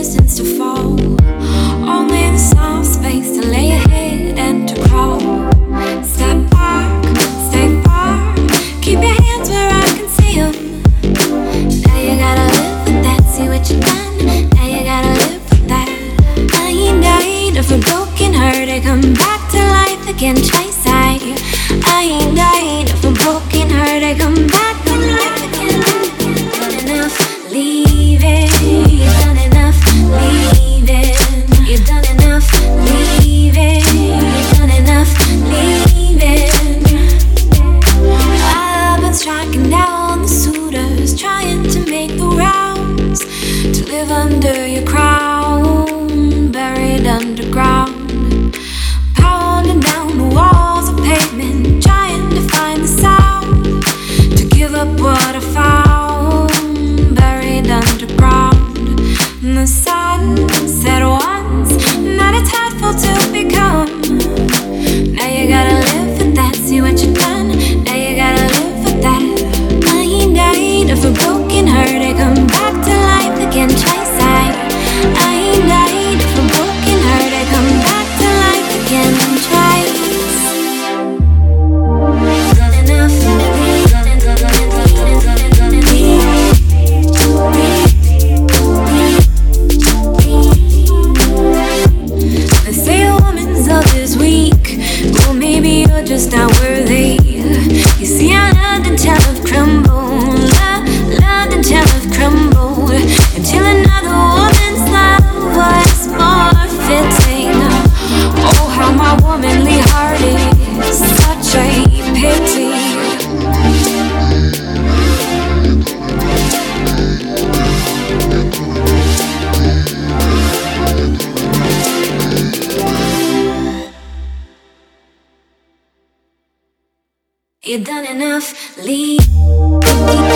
distance to fall. Only the soft space to lay your head and to crawl. Step back, stay far. Keep your hands where I can see see 'em. Now you gotta live with that. See what you've done. Now you gotta live with that. I ain't died of a broken heart. I come back to life again twice. I, I ain't died of a broken heart. I come back under your crown, not worthy. You've done enough, leave.